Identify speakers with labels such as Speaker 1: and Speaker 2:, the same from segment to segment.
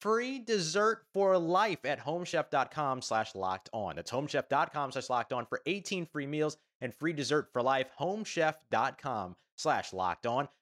Speaker 1: free dessert for life at homechef.com slash locked on. That's homechef.com slash locked on for 18 free meals and free dessert for life. Homechef.com slash locked on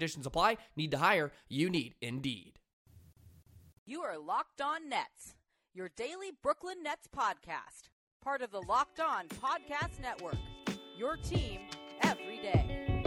Speaker 2: conditions apply. Need to hire? You need Indeed.
Speaker 3: You are Locked On Nets, your daily Brooklyn Nets podcast, part of the Locked On Podcast Network. Your team every day.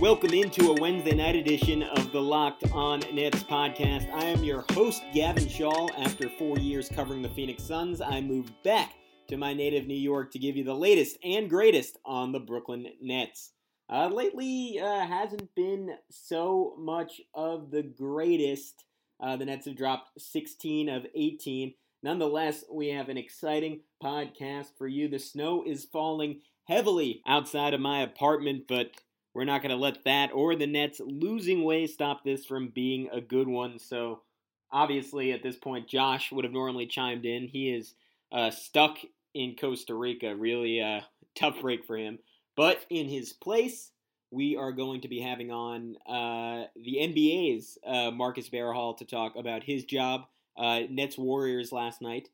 Speaker 4: Welcome into a Wednesday night edition of the Locked On Nets podcast. I am your host, Gavin Shaw. After four years covering the Phoenix Suns, I moved back to my native New York to give you the latest and greatest on the Brooklyn Nets. Uh, lately, uh, hasn't been so much of the greatest. Uh, the Nets have dropped 16 of 18. Nonetheless, we have an exciting podcast for you. The snow is falling heavily outside of my apartment, but we're not going to let that or the Nets losing way stop this from being a good one. So, obviously, at this point, Josh would have normally chimed in. He is uh, stuck in Costa Rica. Really uh, tough break for him. But in his place, we are going to be having on uh, the NBA's uh, Marcus Sparrowhall to talk about his job, uh, Nets Warriors last night,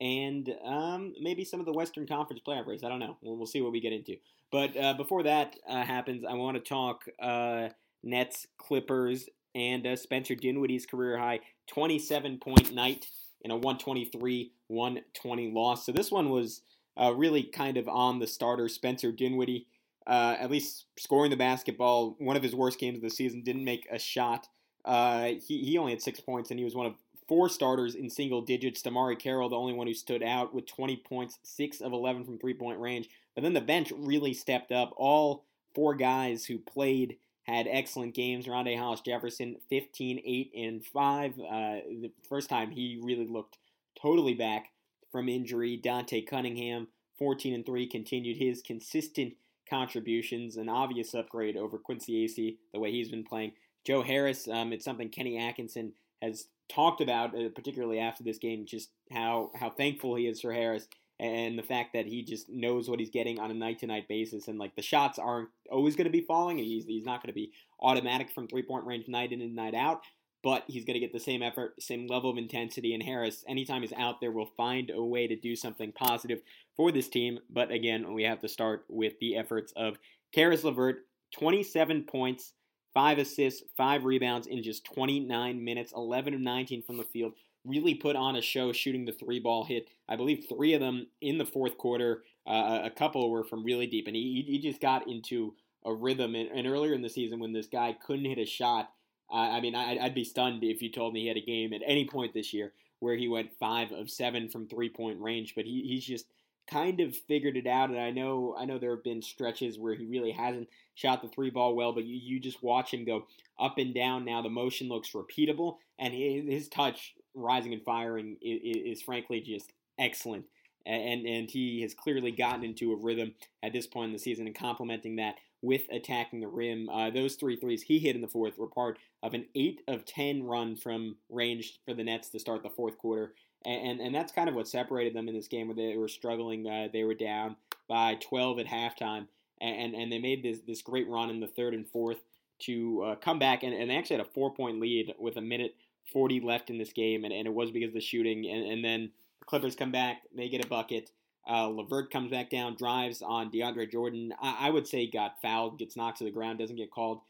Speaker 4: and um, maybe some of the Western Conference playoff race. I don't know. We'll, we'll see what we get into. But uh, before that uh, happens, I want to talk uh, Nets, Clippers, and Spencer Dinwiddie's career high 27 point night in a 123 120 loss. So this one was uh, really kind of on the starter. Spencer Dinwiddie, uh, at least scoring the basketball, one of his worst games of the season, didn't make a shot. Uh, he, he only had six points, and he was one of four starters in single digits. DeMarre Carroll, the only one who stood out with 20 points, 6 of 11 from three point range. But then the bench really stepped up. All four guys who played had excellent games. Rondae Hollis Jefferson, 15, 8, and 5. Uh, the first time he really looked totally back from injury. Dante Cunningham, 14 and 3, continued his consistent contributions, an obvious upgrade over Quincy Acy, the way he's been playing. Joe Harris, um, it's something Kenny Atkinson has talked about, uh, particularly after this game, just how, how thankful he is for Harris and the fact that he just knows what he's getting on a night to night basis. And like the shots aren't always going to be falling, and he's, he's not going to be automatic from three point range night in and night out but he's going to get the same effort, same level of intensity. And Harris, anytime he's out there, will find a way to do something positive for this team. But again, we have to start with the efforts of Caris LeVert, 27 points, 5 assists, 5 rebounds in just 29 minutes, 11 of 19 from the field. Really put on a show shooting the three ball hit. I believe three of them in the fourth quarter. Uh, a couple were from really deep. And he, he just got into a rhythm. And, and earlier in the season, when this guy couldn't hit a shot, I mean, I'd be stunned if you told me he had a game at any point this year where he went five of seven from three point range, but he, he's just kind of figured it out. And I know I know there have been stretches where he really hasn't shot the three ball well, but you, you just watch him go up and down. Now the motion looks repeatable, and his, his touch, rising and firing, is, is frankly just excellent. And and he has clearly gotten into a rhythm at this point in the season, and complementing that with attacking the rim. Uh, those three threes he hit in the fourth were part of an 8 of 10 run from range for the Nets to start the fourth quarter. and and that's kind of what separated them in this game where they were struggling. Uh, they were down by 12 at halftime, and and they made this this great run in the third and fourth to uh, come back, and, and they actually had a four point lead with a minute 40 left in this game, and, and it was because of the shooting, and, and then the Clippers come back, they get a bucket. Uh, LeVert comes back down, drives on DeAndre Jordan. I, I would say got fouled, gets knocked to the ground, doesn't get called.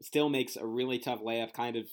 Speaker 4: Still makes a really tough layup, kind of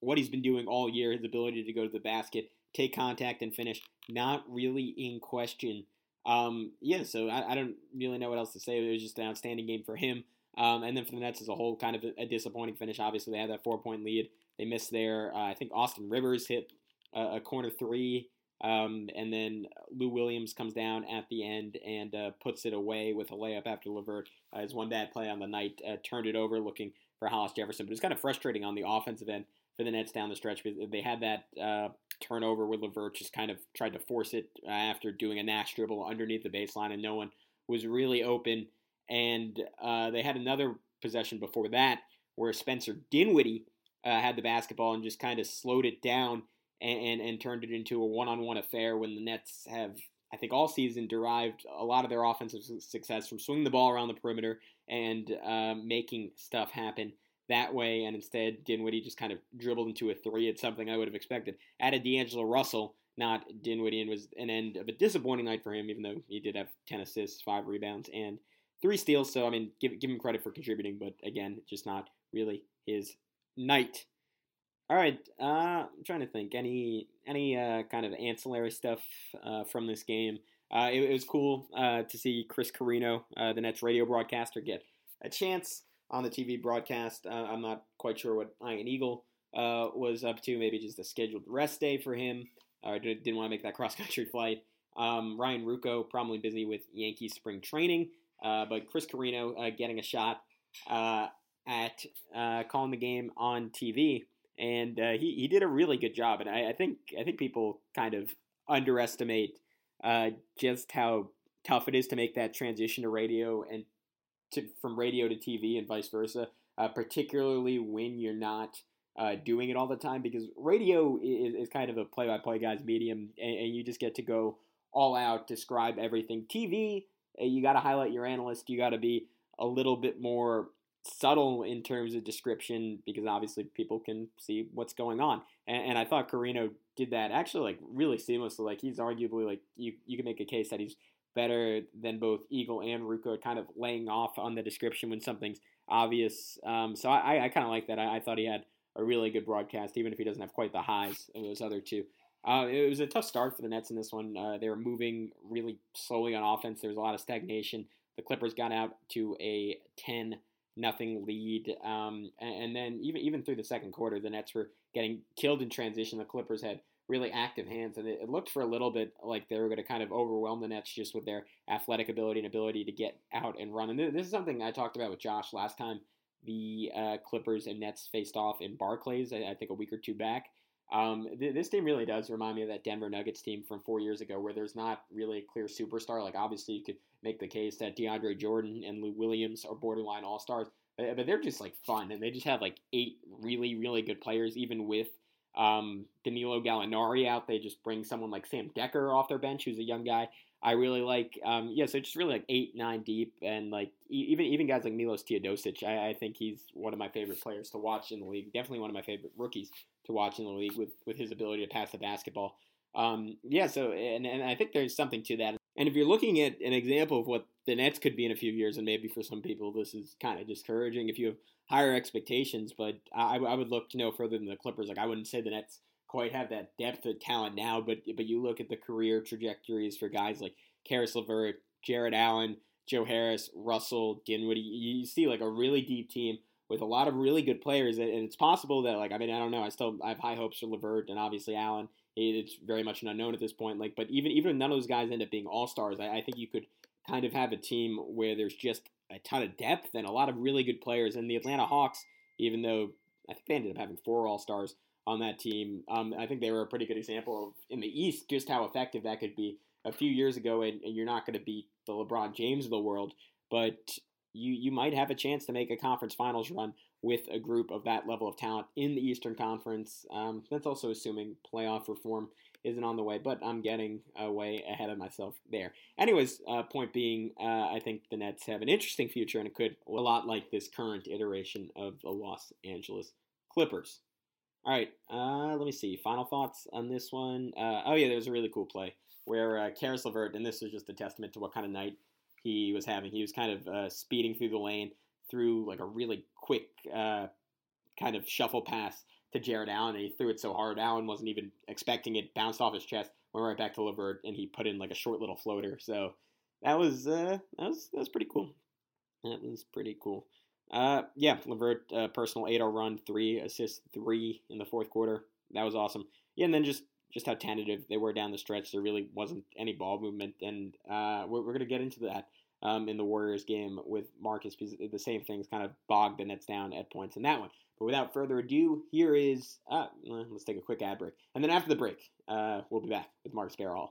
Speaker 4: what he's been doing all year, his ability to go to the basket, take contact, and finish. Not really in question. Um, yeah, so I, I, don't really know what else to say. It was just an outstanding game for him. Um, and then for the Nets as a whole, kind of a, a disappointing finish. Obviously, they had that four point lead. They missed there. Uh, I think Austin Rivers hit a, a corner three. Um, and then Lou Williams comes down at the end and uh, puts it away with a layup after LeVert. Uh, his one bad play on the night uh, turned it over looking for Hollis Jefferson. But it's kind of frustrating on the offensive end for the Nets down the stretch because they had that uh, turnover where LeVert just kind of tried to force it uh, after doing a Nash dribble underneath the baseline and no one was really open. And uh, they had another possession before that where Spencer Dinwiddie had the basketball and just kind of slowed it down and, and, and turned it into a one on one affair when the Nets have, I think, all season derived a lot of their offensive success from swinging the ball around the perimeter and uh, making stuff happen that way, and instead Dinwiddie just kind of dribbled into a three. It's something I would have expected. Added D'Angelo Russell, not Dinwiddie, and was an end of a disappointing night for him, even though he did have 10 assists, 5 rebounds, and 3 steals. So, I mean, give, give him credit for contributing, but again, just not really his night. All right, uh, I'm trying to think. Any any uh, kind of ancillary stuff uh, from this game? Uh, it, it, was cool uh, to see Chris Carrino, uh, the Nets radio broadcaster, get a chance on the TV broadcast. I'm not quite sure what Ian Eagle was up to. Maybe just a scheduled rest day for him. I didn't want to make that cross country flight. Um, Ryan Ruocco probably busy with Yankees spring training, but Chris Carrino getting a shot at calling the game on TV, and he he did a really good job. And I, I think I think people kind of underestimate uh, just how tough it is to make that transition to radio and to, from radio to TV and vice versa, uh, particularly when you're not uh, doing it all the time because radio is, is kind of a play by play guy's medium and, and, you just get to go all out, describe everything. TV, uh, you got to highlight your analyst, you got to be a little bit more subtle in terms of description because obviously people can see what's going on. And, and, I thought Carrino did that actually like really seamlessly. Like he's arguably like you you can make a case that he's better than both Eagle and Ruocco, kind of laying off on the description when something's obvious. Um, so I, I kind of like that. I, I, thought he had a really good broadcast, even if he doesn't have quite the highs of those other two. Uh, it was a tough start for the Nets in this one. Uh, they were moving really slowly on offense. There was a lot of stagnation. The Clippers got out to a 10 nothing lead. Um, and, and, then even even through the second quarter, the Nets were getting killed in transition. The Clippers had really active hands, and it, it looked for a little bit like they were going to kind of overwhelm the Nets just with their athletic ability and ability to get out and run. And this is something I talked about with Josh last time the uh, Clippers and Nets faced off in Barclays, I, I think a week or two back. Um, th- this team really does remind me of that Denver Nuggets team from four years ago, where there's not really a clear superstar. Like obviously, you could make the case that DeAndre Jordan and Lou Williams are borderline all stars, but they're just like fun, and they just have like eight really, really good players, even with um, Danilo Gallinari out. They just bring someone like Sam Dekker off their bench, who's a young guy. I really like. Um, yeah, so just really like eight, nine deep, and like even even guys like Milos Teodosic. I, I think he's one of my favorite players to watch in the league. Definitely one of my favorite rookies to watch in the league with with his ability to pass the basketball. Um, yeah, so and, and I think there's something to that. And if you're looking at an example of what the Nets could be in a few years, and maybe for some people this is kind of discouraging if you have higher expectations, but I, I would look no further than the Clippers. Like I wouldn't say the Nets quite have that depth of talent now, but but you look at the career trajectories for guys like Caris LeVert, Jarrett Allen, Joe Harris, Russell, Dinwiddie. You see like a really deep team with a lot of really good players, and it's possible that like I mean I don't know. I still I have high hopes for LeVert and obviously Allen. It's very much an unknown at this point. Like, but even even none of those guys end up being all stars, I, I think you could kind of have a team where there's just a ton of depth and a lot of really good players. And the Atlanta Hawks, even though I think they ended up having four All Stars on that team, um, I think they were a pretty good example of in the East just how effective that could be. A few years ago, and, and you're not going to beat the LeBron James of the world, but you you might have a chance to make a conference finals run with a group of that level of talent in the Eastern Conference. Um, that's also assuming playoff reform isn't on the way, but I'm getting uh, way ahead of myself there. Anyways, uh, point being, uh, I think the Nets have an interesting future, and it could a lot like this current iteration of the Los Angeles Clippers. All right, uh, let me see. Final thoughts on this one. Uh, oh yeah, there was a really cool play where uh, Caris LeVert, and this was just a testament to what kind of night he was having. He was kind of uh, speeding through the lane through like a really quick uh, kind of shuffle pass to Jarrett Allen, and he threw it so hard Allen wasn't even expecting it. Bounced off his chest, went right back to LeVert, and he put in like a short little floater. So that was uh, that was that was pretty cool. That was pretty cool. Uh, yeah, LeVert uh, personal 8-0 run, three assists, three in the fourth quarter. That was awesome. Yeah, and then just just how tentative they were down the stretch. There really wasn't any ball movement, and uh, we're, we're going to get into that um, in the Warriors game with Marcus because the same things kind of bogged the Nets down at points in that one. But without further ado, here is uh, let's take a quick ad break, and then after the break, uh, we'll be back with Marcus Sparrowhall.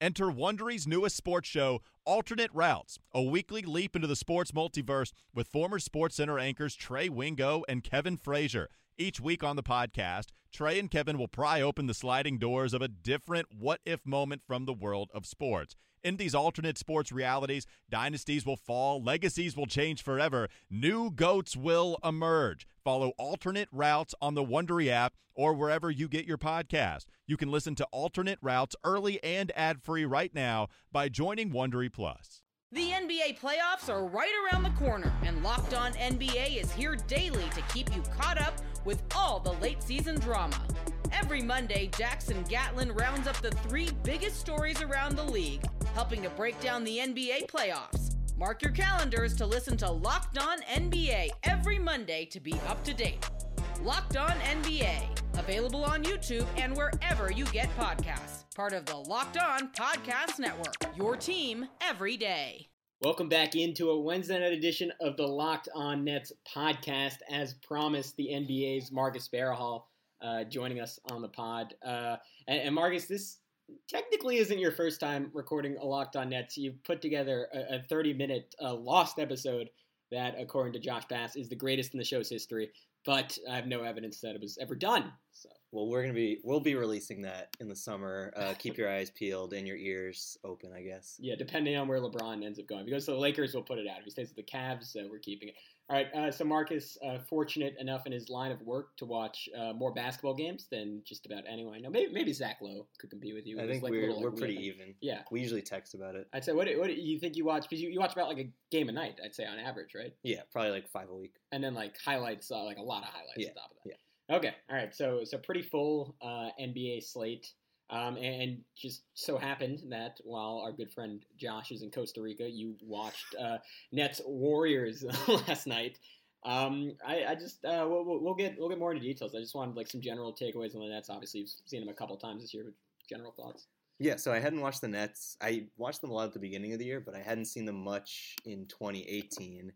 Speaker 5: Enter Wondery's newest sports show, Alternate Routes, a weekly leap into the sports multiverse with former SportsCenter anchors Trey Wingo and Kevin Frazier. Each week on the podcast, Trey and Kevin will pry open the sliding doors of a different what if moment from the world of sports. In these alternate sports realities, dynasties will fall, legacies will change forever, new goats will emerge. Follow alternate routes on the Wondery app or wherever you get your podcast. You can listen to alternate routes early and ad-free right now by joining Wondery Plus.
Speaker 6: The NBA playoffs are right around the corner, and Locked On NBA is here daily to keep you caught up with all the late season drama. Every Monday, Jackson Gatlin rounds up the three biggest stories around the league, helping to break down the NBA playoffs. Mark your calendars to listen to Locked On NBA every Monday to be up to date. Locked On NBA, available on YouTube and wherever you get podcasts. Part of the Locked On Podcast Network, your team every day.
Speaker 4: Welcome back into a Wednesday night edition of the Locked On Nets podcast. As promised, the NBA's Marcus Sparrowhall uh, joining us on the pod. Uh, and, and, Marcus, this technically isn't your first time recording a Locked On Nets. You've put together a, a 30 minute uh, lost episode that, according to Josh Bass, is the greatest in the show's history. But I have no evidence that it was ever done. So.
Speaker 7: Well, we're gonna be we'll be releasing that in the summer. Uh, keep your eyes peeled and your ears open, I guess.
Speaker 4: Yeah, depending on where LeBron ends up going. Because the Lakers will put it out. If he stays with the Cavs, uh, we're keeping it. All right, uh, so Marcus, uh, fortunate enough in his line of work to watch uh, more basketball games than just about anyone I know. Maybe, maybe Zach Lowe could compete with you.
Speaker 7: I think
Speaker 4: like
Speaker 7: we're,
Speaker 4: little,
Speaker 7: we're
Speaker 4: like,
Speaker 7: pretty even.
Speaker 4: Yeah,
Speaker 7: we usually text about it.
Speaker 4: I'd say what what do you think you watch? Because you, you watch about like a game a night. I'd say on average, right?
Speaker 7: Yeah, probably like five a week.
Speaker 4: And then like highlights, uh, like a lot of highlights
Speaker 7: yeah.
Speaker 4: on top of that.
Speaker 7: Yeah.
Speaker 4: Okay, all right. So so pretty full uh, NBA slate. Um, and just so happened that while our good friend Josh is in Costa Rica, you watched uh, Nets Warriors last night. Um, I, I just uh, we'll, we'll get we'll get more into details. I just wanted like some general takeaways on the Nets. Obviously, you've seen them a couple times this year, but general thoughts.
Speaker 7: Yeah, so I hadn't watched the Nets. I watched them a lot at the beginning of the year, but I hadn't seen them much in 2018,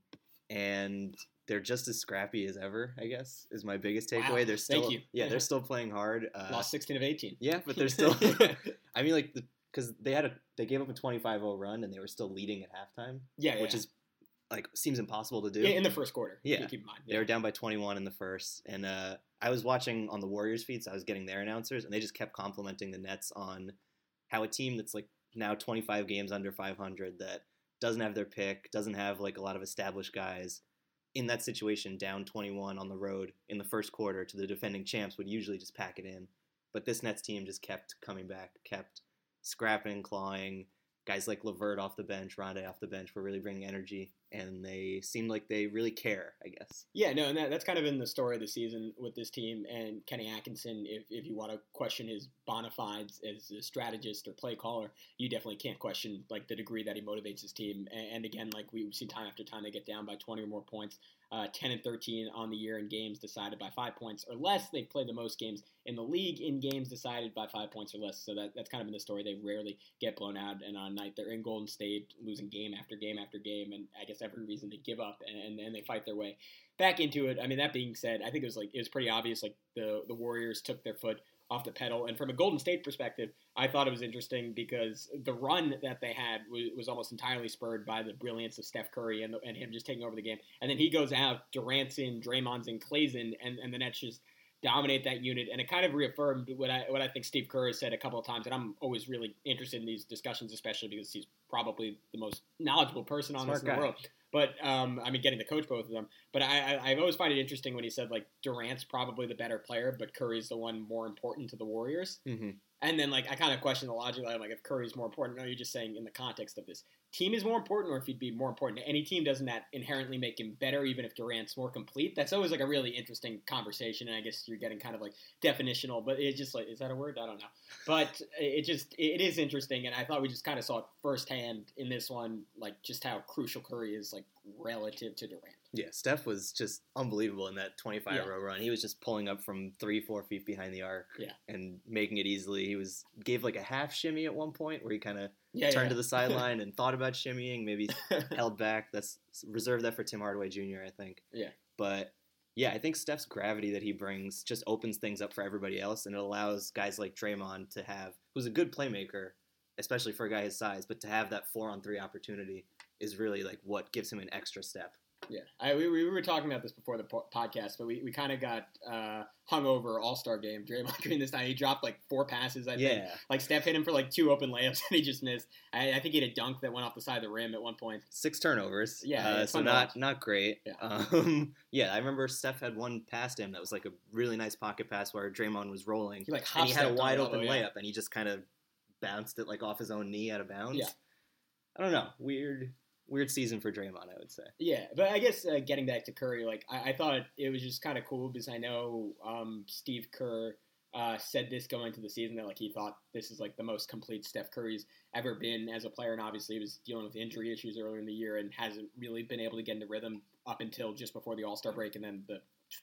Speaker 7: and they're just as scrappy as ever. I guess is my biggest takeaway.
Speaker 4: Wow,
Speaker 7: they're still
Speaker 4: thank you.
Speaker 7: yeah, they're still playing hard. Uh,
Speaker 4: Lost 16 of 18.
Speaker 7: Yeah, but they're still. I mean, like the because they had a they gave up a 25-0 run and they were still leading at halftime.
Speaker 4: Yeah,
Speaker 7: which
Speaker 4: yeah.
Speaker 7: is like seems impossible to do.
Speaker 4: Yeah, in the first quarter.
Speaker 7: Yeah.
Speaker 4: keep in mind.
Speaker 7: They were down by 21 in the first, and uh, I was watching on the Warriors feed, so I was getting their announcers, and they just kept complimenting the Nets on how a team that's like now 25 games under 500 that doesn't have their pick, doesn't have like a lot of established guys in that situation, down 21 on the road in the first quarter to the defending champs would usually just pack it in, but this Nets team just kept coming back, kept scrapping, clawing. Guys like LeVert off the bench, Rondae off the bench were really bringing energy, and they seem like they really care. I guess.
Speaker 4: Yeah, no, and that, that's kind of been the story of the season with this team and Kenny Atkinson. If, if you want to question his bona fides as a strategist or play caller, you definitely can't question like the degree that he motivates his team. And, and again, like we've seen time after time, they get down by 20 or more points. Uh, 10 and 13 on the year in games decided by five points or less. They've played the most games in the league in games decided by five points or less. So that, that's kind of been the story. They rarely get blown out. And on night. They're in Golden State, losing game after game after game, and I guess every reason to give up, and and they fight their way back into it. I mean, that being said, I think it was like it was pretty obvious. Like the the Warriors took their foot off the pedal. And from a Golden State perspective, I thought it was interesting because the run that they had was, was almost entirely spurred by the brilliance of Steph Curry and, the, and him just taking over the game. And then he goes out, Durant's in, Draymond's in, Clay's in, and, and the Nets just dominate that unit. And it kind of reaffirmed what I what I think Steve Kerr has said a couple of times. And I'm always really interested in these discussions, especially because he's probably the most knowledgeable person on
Speaker 7: Smart
Speaker 4: this in the world. But um, I mean, getting to coach both of them. But I, I, I've always find it interesting when he said like Durant's probably the better player, but Curry's the one more important to the Warriors.
Speaker 7: Mm-hmm.
Speaker 4: And then like I kind of question the logic. I'm like, if Curry's more important, no, you're just saying in the context of this team is more important, or if he'd be more important to any team, doesn't that inherently make him better, even if Durant's more complete? That's always like a really interesting conversation, and I guess you're getting kind of like definitional, but it's just like, is that a word? I don't know. But it just it is interesting, and I thought we just kind of saw it firsthand in this one, like just how crucial Curry is like relative to Durant.
Speaker 7: Yeah, Steph was just unbelievable in that 25
Speaker 4: Yeah.
Speaker 7: row run. He was just pulling up from three, four feet behind the arc
Speaker 4: Yeah.
Speaker 7: and making it easily. He was gave like a half shimmy at one point where he kind of
Speaker 4: Yeah,
Speaker 7: turned
Speaker 4: yeah.
Speaker 7: to the sideline and thought about shimmying, maybe held back. That's reserved that for Tim Hardaway Jr. I think.
Speaker 4: Yeah.
Speaker 7: But yeah, I think Steph's gravity that he brings just opens things up for everybody else, and it allows guys like Draymond to have, who's a good playmaker, especially for a guy his size, but to have that four on three opportunity is really like what gives him an extra step.
Speaker 4: Yeah, I, we, we were talking about this before the po- podcast, but we, we kind of got uh, hung over All Star game. Draymond Green this night, he dropped like four passes. I think.
Speaker 7: Yeah.
Speaker 4: Like Steph hit him for like two open layups and he just missed. I, I think he had a dunk that went off the side of the rim at one point.
Speaker 7: six turnovers.
Speaker 4: Yeah,
Speaker 7: uh, so not not great.
Speaker 4: Yeah.
Speaker 7: Um, yeah, I remember Steph had one past him that was like a really nice pocket pass where Draymond was rolling,
Speaker 4: He like
Speaker 7: and he had a wide open
Speaker 4: yeah.
Speaker 7: layup, and he just kind of bounced it like off his own knee out of bounds.
Speaker 4: Yeah.
Speaker 7: I don't know, weird weird season for Draymond, I would say.
Speaker 4: Yeah, but I guess uh, getting back to Curry, like I, I thought it was just kind of cool because I know um, Steve Kerr uh, said this going into the season that like he thought this is like the most complete Steph Curry's ever been as a player, and obviously he was dealing with injury issues earlier in the year and hasn't really been able to get into rhythm up until just before the All Star break and then the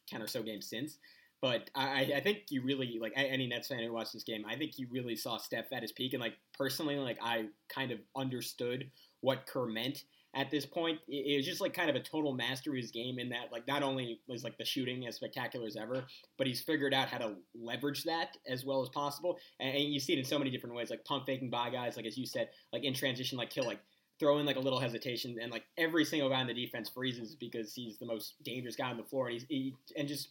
Speaker 4: ten or so games since. But I, I think you really like any Nets fan who watched this game. I think you really saw Steph at his peak, and like personally, like I kind of understood what Kerr meant at this point. It, was just like kind of a total mastery of his game in that like not only was like the shooting as spectacular as ever, but he's figured out how to leverage that as well as possible. And, and you see it in so many different ways, like pump faking by guys, like as you said, like in transition, like he'll like throw in like a little hesitation, and like every single guy in the defense freezes because he's the most dangerous guy on the floor, and he's he, and just.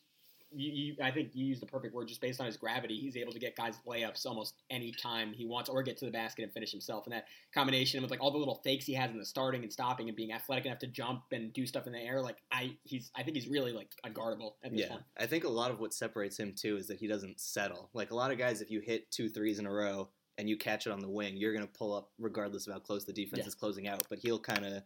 Speaker 4: You, you, I think you used the perfect word just based on his gravity. He's able to get guys layups almost any time he wants, or get to the basket and finish himself. And that combination with like all the little fakes he has in the starting and stopping and being athletic enough to jump and do stuff in the air, like I he's I think he's really like unguardable at this
Speaker 7: Yeah,
Speaker 4: point.
Speaker 7: I think a lot of what separates him too is that he doesn't settle. Like a lot of guys, if you hit two threes in a row and you catch it on the wing, you're gonna pull up regardless of how close the defense
Speaker 4: Yeah.
Speaker 7: is closing out. But he'll kind of,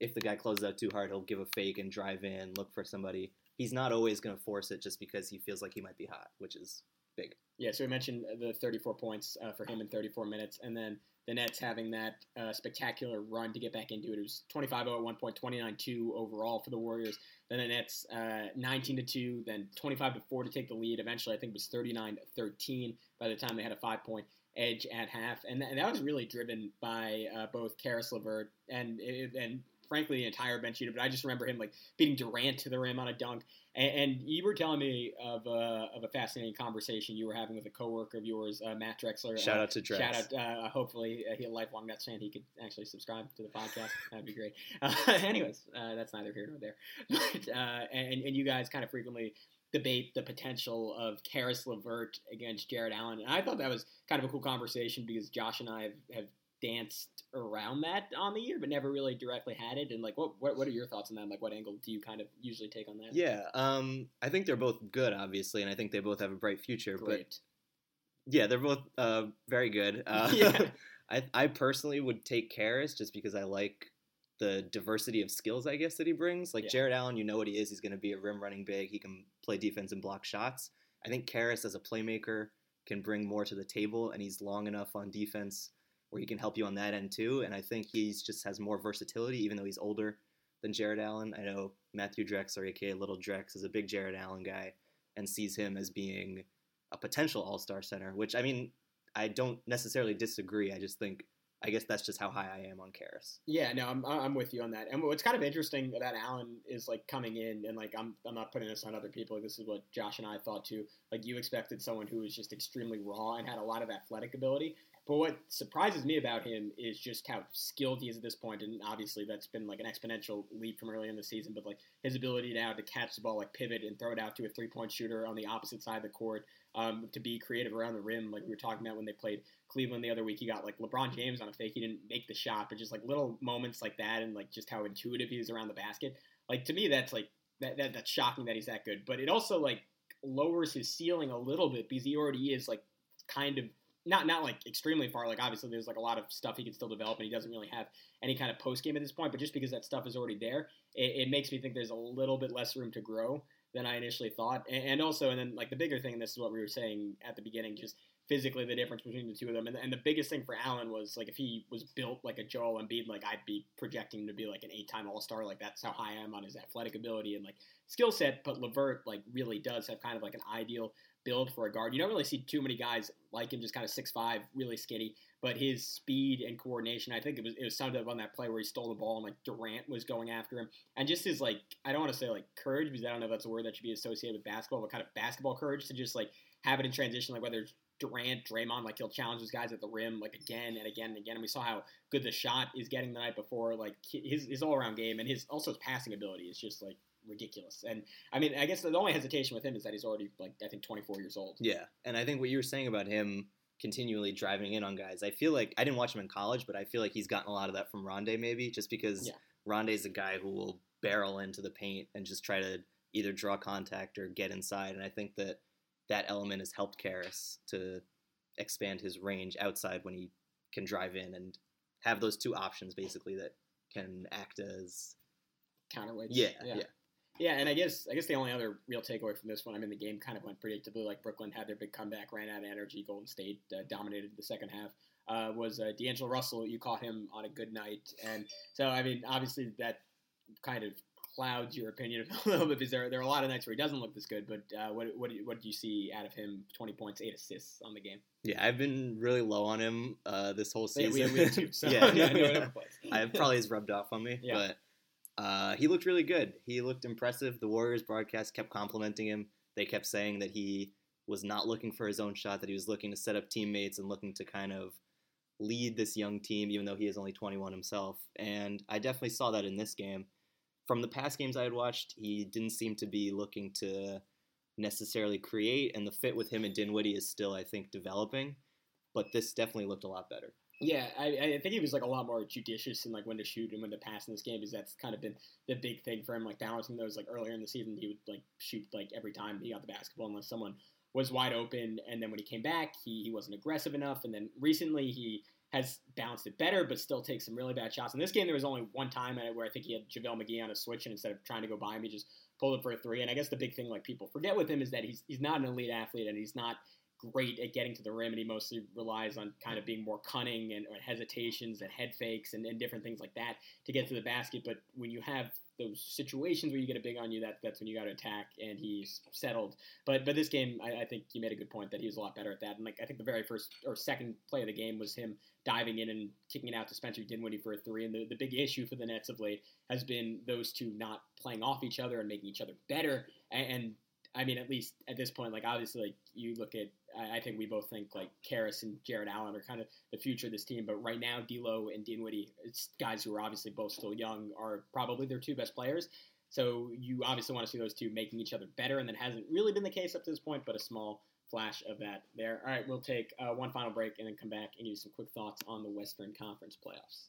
Speaker 7: if the guy closes out too hard, he'll give a fake and drive in, look for somebody. He's not always gonna force it just because he feels like he might be hot, which is big.
Speaker 4: Yeah, so we mentioned the 34 points uh, for him in 34 minutes, and then the Nets having that uh, spectacular run to get back into it. It was 25 0 at one point, 29 2 overall for the Warriors. Then the Nets uh, 19 to 2, then 25 to 4 to take the lead. Eventually, I think it was 39 13 by the time they had a five point edge at half, and, th- and that was really driven by uh, both Caris LeVert and and frankly the entire bench unit. But I just remember him like beating Durant to the rim on a dunk. And, and you were telling me of a, of a fascinating conversation you were having with a coworker of yours, uh, Matt Drexler.
Speaker 7: Shout
Speaker 4: Uh,
Speaker 7: out to Drex.
Speaker 4: Shout out. Uh, hopefully, uh, a lifelong Nets fan. He could actually subscribe to the podcast. That'd be great. Uh, anyways, uh, that's neither here nor there. But, uh, and and you guys kind of frequently debate the potential of Caris LeVert against Jarrett Allen, and I thought that was kind of a cool conversation because Josh and I have, have danced around that on the year, but never really directly had it. And like, what what, what are your thoughts on that? Like, what angle do you kind of usually take on that?
Speaker 7: Yeah, um, I think they're both good, obviously, and I think they both have a bright future. But. Yeah, they're both uh, very good. Uh,
Speaker 4: Yeah.
Speaker 7: I, I personally would take Caris just because I like the diversity of skills, I guess, that he brings. Like
Speaker 4: Yeah.
Speaker 7: Jarrett Allen, you know what he is. He's going to be a rim running big. He can play defense and block shots. I think Caris, as a playmaker, can bring more to the table, and he's long enough on defense where he can help you on that end too. And I think he's just has more versatility, even though he's older than Jarrett Allen. I know Matthew Drexler, aka Little Drex, is a big Jarrett Allen guy and sees him as being a potential All Star center. Which I mean, I don't necessarily disagree. I just think I guess that's just how high I am on Caris.
Speaker 4: Yeah, no, I'm I'm with you on that. And what's kind of interesting about Allen is like coming in and like I'm I'm not putting this on other people. This is what Josh and I thought too. Like you expected someone who was just extremely raw and had a lot of athletic ability. But what surprises me about him is just how skilled he is at this point, and obviously that's been like an exponential leap from early in the season. But like his ability now to catch the ball, like pivot and throw it out to a three point shooter on the opposite side of the court, um, to be creative around the rim, like we were talking about when they played Cleveland the other week. He got like LeBron James on a fake. He didn't make the shot, but just like little moments like that, and like just how intuitive he is around the basket. Like to me, that's like that, that that's shocking that he's that good. But it also like lowers his ceiling a little bit because he already is like kind of not not like extremely far. Like obviously there's like a lot of stuff he can still develop, and he doesn't really have any kind of post game at this point. But just because that stuff is already there, it, it, makes me think there's a little bit less room to grow than I initially thought. And, and, also, and then like the bigger thing, and this is what we were saying at the beginning, just physically the difference between the two of them. And, and the biggest thing for Allen was like if he was built like a Joel Embiid, like I'd be projecting him to be like an eight time All Star. Like that's how high I am on his athletic ability and like skill set. But Levert like really does have kind of like an ideal build for a guard. You don't really see too many guys like him, just kind of six five, really skinny. But his speed and coordination, I think it was it was summed up on that play where he stole the ball and like Durant was going after him, and just his like I don't want to say like courage because I don't know if that's a word that should be associated with basketball, but kind of basketball courage to just like have it in transition, like whether it's Durant, Draymond, like he'll challenge those guys at the rim like again and again and again. And we saw how good the shot is getting the night before. Like his his all around game and his also his passing ability is just like ridiculous. And I mean, I guess the only hesitation with him is that he's already like I think 24 years old.
Speaker 7: Yeah, and I think what you were saying about him continually driving in on guys, I feel like I didn't watch him in college, but I feel like he's gotten a lot of that from Rondae, maybe, just because yeah. Rondae's a guy who will barrel into the paint and just try to either draw contact or get inside. And I think that that element has helped Caris to expand his range outside when he can drive in and have those two options basically that can act as
Speaker 4: counterweights.
Speaker 7: Yeah, yeah, yeah.
Speaker 4: Yeah, and I guess I guess the only other real takeaway from this one, I mean, the game kind of went predictably. Like Brooklyn had their big comeback, ran out of energy. Golden State uh, dominated the second half. Uh, was uh, D'Angelo Russell? You caught him on a good night, and so I mean, obviously that kind of clouds your opinion a little bit because there, there are a lot of nights where he doesn't look this good. But uh, what what do, you, what do you see out of him? Twenty points, eight assists on the game.
Speaker 7: Yeah, I've been really low on him uh, this whole season.
Speaker 4: Yeah, we, we too, so
Speaker 7: yeah, no, no, I probably has rubbed off on me, yeah. but uh, he looked really good. He looked impressive. The Warriors broadcast kept complimenting him. They kept saying that he was not looking for his own shot, that he was looking to set up teammates and looking to kind of lead this young team, even though he is only 21 himself. And I definitely saw that in this game. From the past games I had watched, he didn't seem to be looking to necessarily create, and the fit with him and Dinwiddie is still, I think, developing. But this definitely looked a lot better.
Speaker 4: Yeah, I, I think he was like a lot more judicious in like when to shoot and when to pass in this game because that's kind of been the big thing for him. Like balancing those like earlier in the season, he would like shoot like every time he got the basketball unless someone was wide open. And then when he came back, he, he wasn't aggressive enough. And then recently he has balanced it better, but still takes some really bad shots. In this game, there was only one time where I think he had JaVale McGee on a switch, and instead of trying to go by him, he just pulled it for a three. And I guess the big thing like people forget with him is that he's he's not an elite athlete, and he's not great at getting to the rim, and he mostly relies on kind of being more cunning and hesitations and head fakes and, and different things like that to get to the basket. But when you have those situations where you get a big on you, that that's when you got to attack, and he's settled. But but this game, I, I, think you made a good point that he was a lot better at that. And like I think the very first or second play of the game was him diving in and kicking it out to Spencer Dinwiddie for a three. And the, the big issue for the Nets of late has been those two not playing off each other and making each other better. And, and I mean, at least at this point, like obviously, like you look at I, think we both think like Caris and Jarrett Allen are kind of the future of this team. But right now, D'Lo and Dinwiddie, it's guys who are obviously both still young, are probably their two best players. So you obviously want to see those two making each other better, and that hasn't really been the case up to this point. But a small flash of that there. All right, we'll take uh, one final break and then come back and give some quick thoughts on the Western Conference playoffs.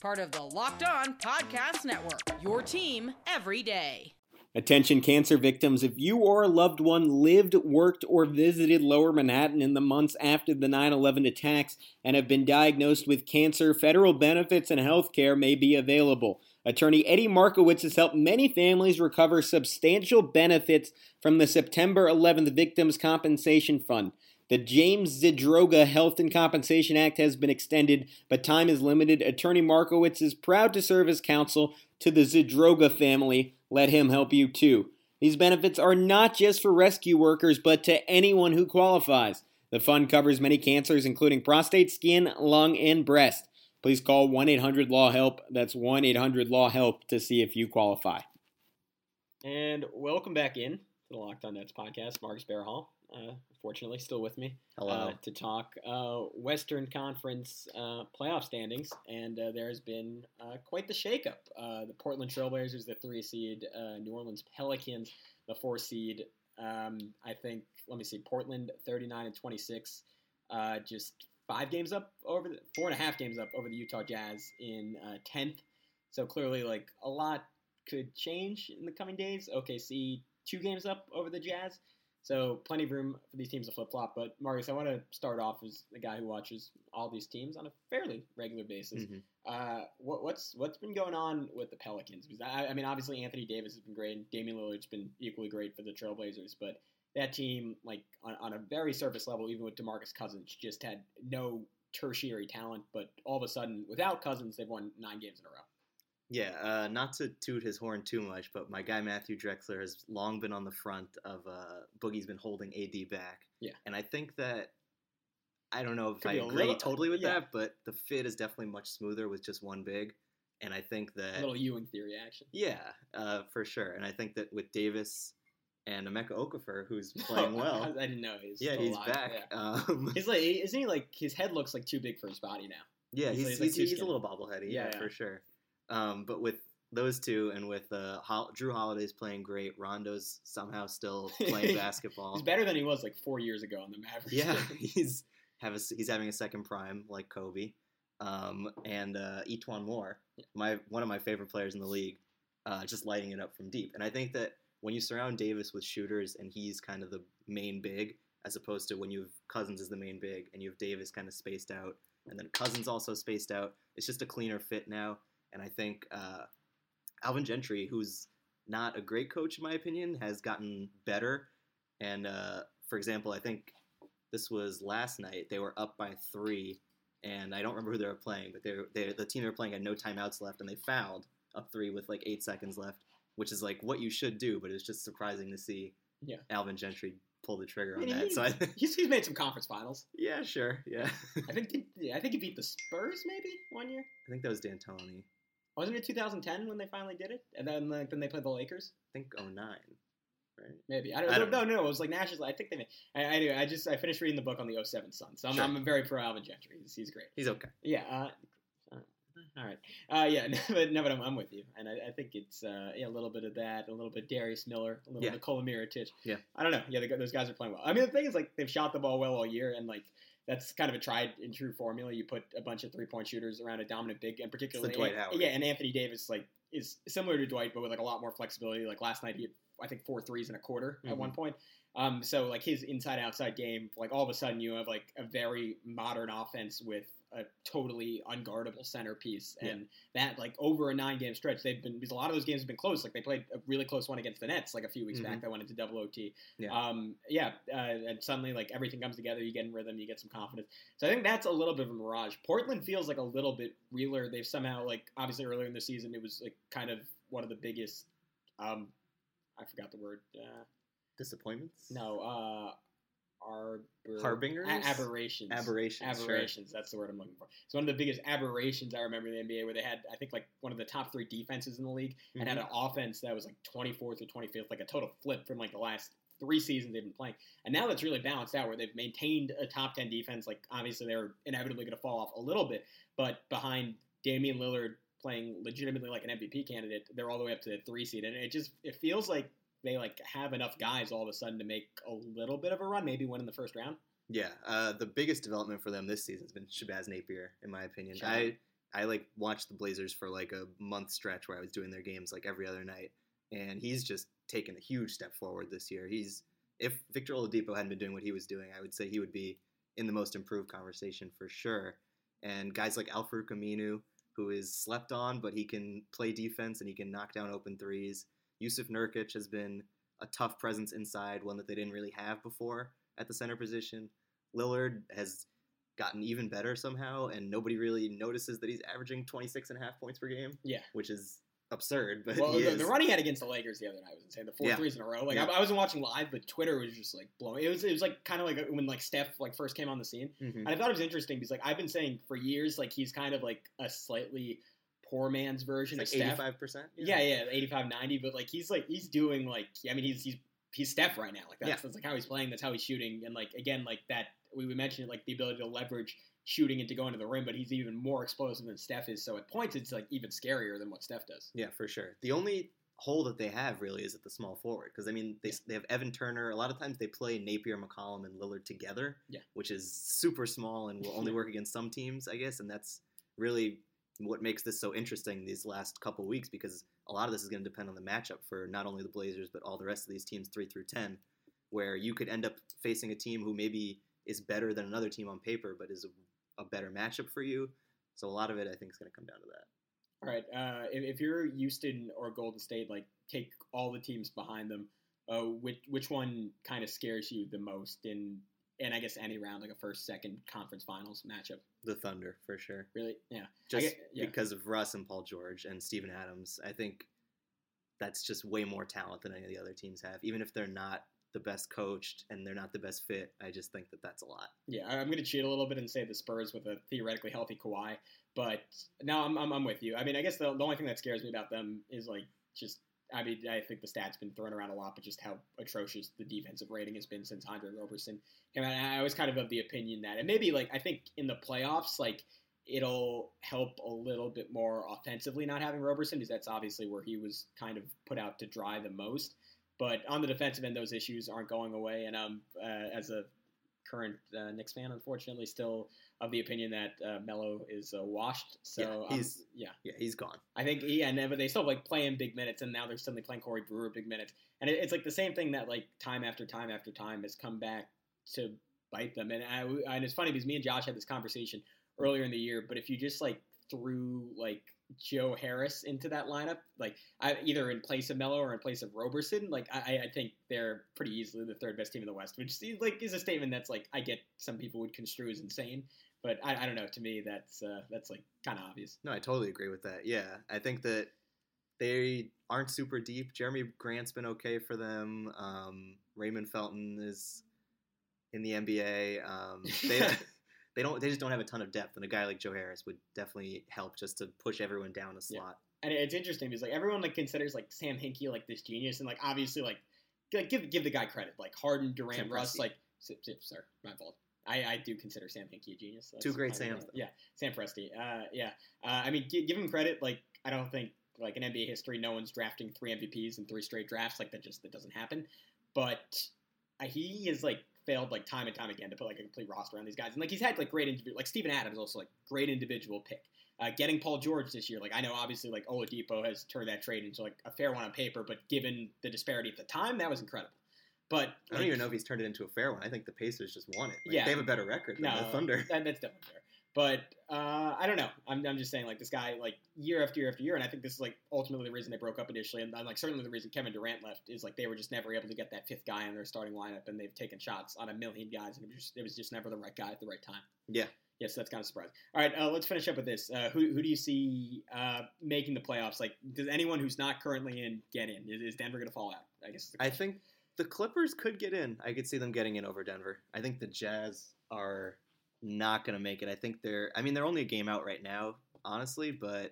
Speaker 6: Part of the Locked On Podcast Network, your team every day.
Speaker 4: Attention cancer victims, if you or a loved one lived, worked, or visited Lower Manhattan in the months after the 9 11 attacks and have been diagnosed with cancer, federal benefits and health care may be available. Attorney Eddie Markowitz has helped many families recover substantial benefits from the September 11th Victims Compensation Fund. The James Zadroga Health and Compensation Act has been extended, but time is limited. Attorney Markowitz is proud to serve as counsel to the Zadroga family. Let him help you too. These benefits are not just for rescue workers, but to anyone who qualifies. The fund covers many cancers, including prostate, skin, lung, and breast. Please call 1 800 Law Help. That's 1 800 Law Help to see if you qualify. And welcome back in to the Locked On Nets podcast. Marcus Sparrowhall, uh, fortunately, still with me
Speaker 7: Hello.
Speaker 4: uh, to talk uh, Western Conference uh, playoff standings. And uh, there has been uh, quite the shakeup. Uh, the Portland Trailblazers, the three seed, uh, New Orleans Pelicans, the four seed. Um, I think, let me see, Portland 39 and 26, uh, just five games up over the four and a half games up over the Utah Jazz in uh, 10th. So clearly, like a lot could change in the coming days. OKC two games up over the Jazz. So plenty of room for these teams to flip flop. But Marius, I want to start off as the guy who watches all these teams on a fairly regular basis.
Speaker 7: Mhm.
Speaker 4: Uh, what, what's what's been going on with the Pelicans? Because I, I mean, obviously Anthony Davis has been great, and Damian Lillard's been equally great for the Trailblazers. But that team, like on, on a very surface level, even with Demarcus Cousins, just had no tertiary talent. But all of a sudden, without Cousins, they've won nine games in a row.
Speaker 7: Yeah, uh, not to toot his horn too much, but my guy Matthew Drexler has long been on the front of uh, Boogie's been holding AD back.
Speaker 4: Yeah.
Speaker 7: and I think that I don't know if
Speaker 4: Could
Speaker 7: I agree
Speaker 4: little-
Speaker 7: totally with
Speaker 4: yeah.
Speaker 7: that, but the fit is definitely much smoother with just one big, and I think
Speaker 4: A
Speaker 7: that
Speaker 4: little Ewing theory action.
Speaker 7: yeah, uh, for sure, and I think that with Davis and Emeka Okafor, who's playing well,
Speaker 4: I didn't know he was
Speaker 7: yeah, he's
Speaker 4: alive.
Speaker 7: back.
Speaker 4: Yeah.
Speaker 7: Um,
Speaker 4: He's like, isn't he like his head looks like too big for his body now?
Speaker 7: Yeah,
Speaker 4: He's
Speaker 7: he's
Speaker 4: like-
Speaker 7: he's,
Speaker 4: he's
Speaker 7: he's, a little bobbleheady, yeah,
Speaker 4: Yeah, yeah.
Speaker 7: for sure. Um, but with those two and with uh, Hol- Jrue Holiday's playing great, Rondo's somehow still playing basketball.
Speaker 4: He's better than he was like four years ago on the Mavericks.
Speaker 7: Yeah, he's have a, he's having a second prime like Kobe, um, and uh, E'Twaun Moore, my one of my favorite players in the league, uh, just lighting it up from deep. And I think that when you surround Davis with shooters and he's kind of the main big, as opposed to when you have Cousins as the main big and you have Davis kind of spaced out, and then Cousins also spaced out, it's just a cleaner fit now. And I think uh, Alvin Gentry, who's not a great coach in my opinion, has gotten better. And uh, for example, I think this was last night. They were up by three, and I don't remember who they were playing, but they were, they the team they were playing had no timeouts left, and they fouled up three with like eight seconds left, which is like what you should do. But it's just surprising to see
Speaker 4: Yeah.
Speaker 7: Alvin Gentry pull the trigger
Speaker 4: I
Speaker 7: on
Speaker 4: mean,
Speaker 7: that.
Speaker 4: he's,
Speaker 7: So I,
Speaker 4: he's, he's made some conference finals.
Speaker 7: yeah, sure, yeah.
Speaker 4: I think he, yeah, I think he beat the Spurs maybe one year.
Speaker 7: I think that was D'Antoni.
Speaker 4: Wasn't it 2010 when they finally did it? And then like, then they played the Lakers.
Speaker 7: I think 09, right?
Speaker 4: Maybe I don't,
Speaker 7: I don't
Speaker 4: no, no, no. It was like National. I think they. Made, I, anyway, I just I finished reading the book on the 07 Suns, so I'm,
Speaker 7: Sure.
Speaker 4: I'm very pro Alvin Gentry. He's, he's great.
Speaker 7: He's okay.
Speaker 4: Yeah. Uh, uh, all right. Uh, yeah. No, but, no, but I'm, I'm with you, and I, I think it's uh, yeah, a little bit of that, a little bit Darius Miller, a little
Speaker 7: Yeah.
Speaker 4: bit Nikola Mirotic.
Speaker 7: Yeah.
Speaker 4: I don't know. Yeah, they, those guys are playing well. I mean, the thing is, like, they've shot the ball well all year, and like that's kind of a tried and true formula. You put a bunch of three point shooters around a dominant big, and particularly
Speaker 7: Dwight Howard.
Speaker 4: Yeah, and Anthony Davis like is similar to Dwight, but with like a lot more flexibility. Like last night, he had I think four threes in a quarter at
Speaker 7: Mhm.
Speaker 4: one point. Um, so like his inside outside game, like all of a sudden you have like a very modern offense with a totally unguardable centerpiece,
Speaker 7: Yeah.
Speaker 4: and that like over a nine game stretch, they've been because a lot of those games have been close. Like they played a really close one against the Nets like a few weeks back that went into double OT.
Speaker 7: Yeah.
Speaker 4: Um, yeah, uh, and suddenly like everything comes together. You get in rhythm, you get some confidence. So I think that's a little bit of a mirage. Portland feels like a little bit realer. They've somehow like obviously earlier in the season it was like kind of one of the biggest. Um, I forgot the word. Uh,
Speaker 7: Disappointments?
Speaker 4: no, uh, arbor-
Speaker 7: Harbingers?
Speaker 4: a- aberrations.
Speaker 7: Aberrations. sure.
Speaker 4: Aberrations. That's the word I'm looking for. It's one of the biggest aberrations I remember in the NBA, where they had, I think, like one of the top three defenses in the league, and had
Speaker 7: Mhm.
Speaker 4: an offense that was like 24th or 25th, like a total flip from like the last three seasons they've been playing. And now that's really balanced out, where they've maintained a top 10 defense. Like obviously they're inevitably going to fall off a little bit, but behind Damian Lillard playing legitimately like an MVP candidate, they're all the way up to the three seed, and it just it feels like they like have enough guys all of a sudden to make a little bit of a run, maybe win in the first round.
Speaker 7: Yeah, uh, the biggest development for them this season has been Shabazz Napier, in my opinion.
Speaker 4: Shout
Speaker 7: I I like watched the Blazers for like a month stretch where I was doing their games like every other night, and he's just taken a huge step forward this year. He's if Victor Oladipo hadn't been doing what he was doing, I would say he would be in the most improved conversation for sure. And guys like Alfred Aminu, who is slept on, but he can play defense and he can knock down open threes. Jusuf Nurkic has been a tough presence inside, one that they didn't really have before at the center position. Lillard has gotten even better somehow, and nobody really notices that he's averaging 26 and a half points per game,
Speaker 4: Yeah.
Speaker 7: which is absurd. But
Speaker 4: Well,
Speaker 7: he
Speaker 4: the, the run he had against the Lakers the other night was insane. The four
Speaker 7: Yeah.
Speaker 4: threes in a row. Like
Speaker 7: Yeah.
Speaker 4: I, I wasn't watching live, but Twitter was just like blowing. It was it was like kind of like when like Steph like first came on the scene,
Speaker 7: Mhm.
Speaker 4: and I thought it was interesting because like I've been saying for years like he's kind of like a slightly poor man's version
Speaker 7: It's
Speaker 4: of
Speaker 7: like
Speaker 4: Steph.
Speaker 7: 85%.
Speaker 4: Yeah, yeah, 85, 90, but like he's like he's doing like I mean he's he's he's Steph right now. Like that's,
Speaker 7: Yeah.
Speaker 4: that's like how he's playing. That's how he's shooting. And like again like that we, we mentioned like the ability to leverage shooting and to go into the rim, but he's even more explosive than Steph is. So at points it's like even scarier than what Steph does.
Speaker 7: Yeah, for sure. The only hole that they have really is at the small forward because I mean they, they have Evan Turner. A lot of times they play Napier, McCollum, and Lillard together,
Speaker 4: Yeah.
Speaker 7: which is super small and will only work against some teams, I guess. And that's really what makes this so interesting these last couple weeks because a lot of this is going to depend on the matchup for not only the Blazers but all the rest of these teams three through ten, where you could end up facing a team who maybe is better than another team on paper but is a, a better matchup for you. So a lot of it I think is going to come down to that.
Speaker 4: All right. Uh, if, if you're Houston or Golden State, like take all the teams behind them. Uh, which which one kind of scares you the most in and I guess any round like a first second conference finals matchup?
Speaker 7: The Thunder for sure.
Speaker 4: Really? Yeah.
Speaker 7: just
Speaker 4: get- yeah.
Speaker 7: because of Russ and Paul George and Steven Adams. I think that's just way more talent than any of the other teams have. Even if they're not the best coached and they're not the best fit, I just think that that's a lot.
Speaker 4: Yeah, I'm going to cheat a little bit and say the Spurs with a theoretically healthy Kawhi, but no, I'm, I'm, I'm with you. I mean, I guess the, the only thing that scares me about them is like just. I mean, I think the stats been thrown around a lot, but just how atrocious the defensive rating has been since Andre Roberson came out. I was kind of of the opinion that, and maybe like I think in the playoffs, like it'll help a little bit more offensively not having Roberson, because that's obviously where he was kind of put out to dry the most. But on the defensive end, those issues aren't going away. And um, uh, as a current uh, Knicks fan, unfortunately, still of the opinion that uh, Melo is uh, washed. So
Speaker 7: Yeah,
Speaker 4: um,
Speaker 7: he's-
Speaker 4: yeah,
Speaker 7: Yeah, he's gone.
Speaker 4: I think yeah, and but they still like playing big minutes, and now they're suddenly playing Corey Brewer big minutes, and it, it's like the same thing that like time after time after time has come back to bite them. And I, and it's funny because me and Josh had this conversation earlier in the year, but if you just like threw like Joe Harris into that lineup, like I, either in place of Melo or in place of Roberson, like I, I think they're pretty easily the third best team in the West, which is, like is a statement that's like I get some people would construe as insane, but I, I don't know. To me, that's uh, that's like kind of obvious.
Speaker 7: No, I totally agree with that. Yeah, I think that they aren't super deep. Jerami Grant's been okay for them. Um, Raymond Felton is in the NBA. Um, they they don't they just don't have a ton of depth, and a guy like Joe Harris would definitely help just to push everyone down a
Speaker 4: Yeah.
Speaker 7: slot.
Speaker 4: and it's interesting because like everyone like considers like Sam Hinkie like this genius, and like obviously like like, give give the guy credit. Like Harden, Durant,
Speaker 7: Sam
Speaker 4: Russ,
Speaker 7: Presti.
Speaker 4: like sorry, my fault. I, I do consider Sam Hinkie a genius. That's
Speaker 7: Two great Sams, though.
Speaker 4: Yeah, Sam Presti. Uh, yeah, uh, I mean, gi- give him credit. Like I don't think like in NBA history, no one's drafting three MVPs in three straight drafts. Like that just that doesn't happen. But uh, he is like failed like time and time again to put like a complete roster on these guys. And like he's had like great individual, like Steven Adams also like great individual pick. Uh, getting Paul George this year, like I know obviously like Oladipo has turned that trade into like a fair one on paper, but given the disparity at the time, that was incredible. But
Speaker 7: I don't
Speaker 4: like,
Speaker 7: even know if he's turned it into a fair one. I think the Pacers just won it. Like,
Speaker 4: Yeah.
Speaker 7: they have a better record than
Speaker 4: no,
Speaker 7: the Thunder.
Speaker 4: That, that's definitely fair. But uh, I don't know. I'm, I'm just saying, like this guy, like year after year after year, and I think this is like ultimately the reason they broke up initially, and, like certainly the reason Kevin Durant left is like they were just never able to get that fifth guy in their starting lineup, and they've taken shots on a million guys, and it was just, it was just never the right guy at the right time.
Speaker 7: Yeah.
Speaker 4: Yes, that's kind of surprising. All right, uh, let's finish up with this. Uh, who, who do you see uh, making the playoffs? Like, does anyone who's not currently in get in? Is, is Denver going to fall out? I guess.
Speaker 7: I think the Clippers could get in. I could see them getting in over Denver. I think the Jazz are not going to make it. I think they're. I mean, they're only a game out right now, honestly. But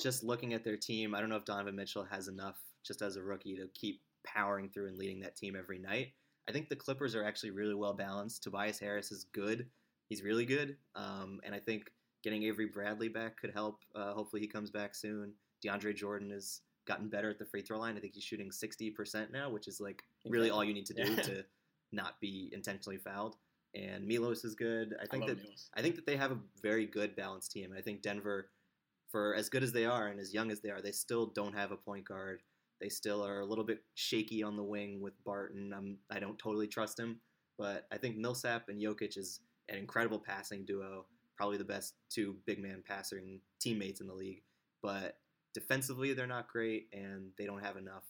Speaker 7: just looking at their team, I don't know if Donovan Mitchell has enough just as a rookie to keep powering through and leading that team every night. I think the Clippers are actually really well balanced. Tobias Harris is good. He's really good. Um, and I think getting Avery Bradley back could help. Uh, hopefully, he comes back soon. DeAndre Jordan has gotten better at the free throw line. I think he's shooting 60% now, which is like really all you need to do to not be intentionally fouled. And Milos is good. I
Speaker 4: I
Speaker 7: think
Speaker 4: love
Speaker 7: that
Speaker 4: Milos.
Speaker 7: I think that they have a very good balanced team. I think Denver, for as good as they are and as young as they are, they still don't have a point guard. They still are a little bit shaky on the wing with Barton. I'm, I don't totally trust him, but I think Millsap and Jokic is an incredible passing duo. probably the best two big man passing teammates in the league. But defensively, they're not great, and they don't have enough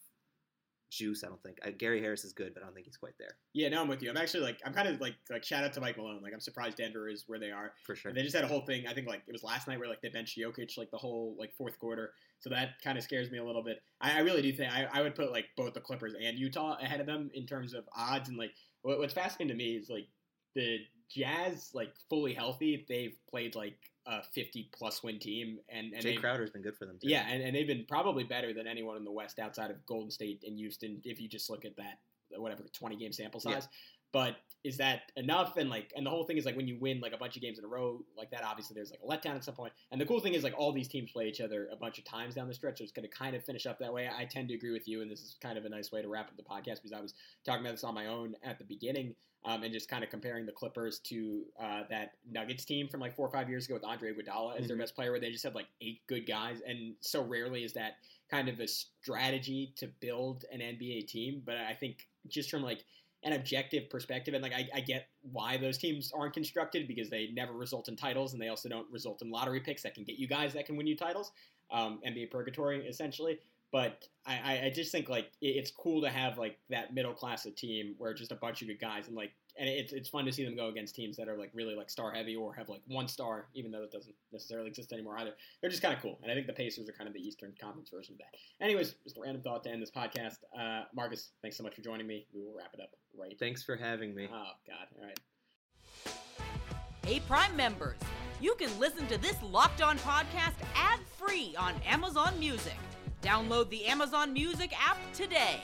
Speaker 7: juice. I don't think uh, Gary Harris is good, but I don't think he's quite there
Speaker 4: Yeah, no, I'm with you. I'm actually like I'm kind of like like shout out to Mike Malone. Like I'm surprised Denver is where they are.
Speaker 7: for sure.
Speaker 4: They just had a whole thing. I think like it was last night where like they benched Jokic like the whole like fourth quarter. So that kind of scares me a little bit. I, I really do think I, I would put like both the Clippers and Utah ahead of them in terms of odds. And like what, what's fascinating to me is like the Jazz like fully healthy. They've played like a 50 plus win team, and and Jae
Speaker 7: Crowder's been good for them too.
Speaker 4: yeah, and, and they've been probably better than anyone in the West outside of Golden State and Houston. If you just look at that, whatever twenty game sample size. But is that enough? And like, and the whole thing is like when you win like a bunch of games in a row like that, obviously there's like a letdown at some point. And the cool thing is like all these teams play each other a bunch of times down the stretch, so it's going to kind of finish up that way. I tend to agree with you, and this is kind of a nice way to wrap up the podcast because I was talking about this on my own at the beginning. Um, and just kind of comparing the Clippers to uh, that Nuggets team from like four or five years ago with Andre Iguodala as their
Speaker 7: Mhm.
Speaker 4: best player, where they just had like eight good guys, and so rarely is that kind of a strategy to build an NBA team. But I think just from like an objective perspective, and like I, I get why those teams aren't constructed because they never result in titles, and they also don't result in lottery picks that can get you guys that can win you titles, um, NBA purgatory essentially. But I, I- I just think like it's cool to have like that middle class of team where just a bunch of good guys and like and it's it's fun to see them go against teams that are like really like star heavy or have like one star, even though it doesn't necessarily exist anymore either. They're just kind of cool, and I think the Pacers are kind of the Eastern Conference version of that. Anyways, just a random thought to end this podcast. Uh, Marcus, thanks so much for joining me. We will wrap it up right.
Speaker 7: Thanks for having me.
Speaker 4: Oh God! All right.
Speaker 6: Hey, Prime members, you can listen to this Locked On podcast ad free on Amazon Music. Download the Amazon Music app today.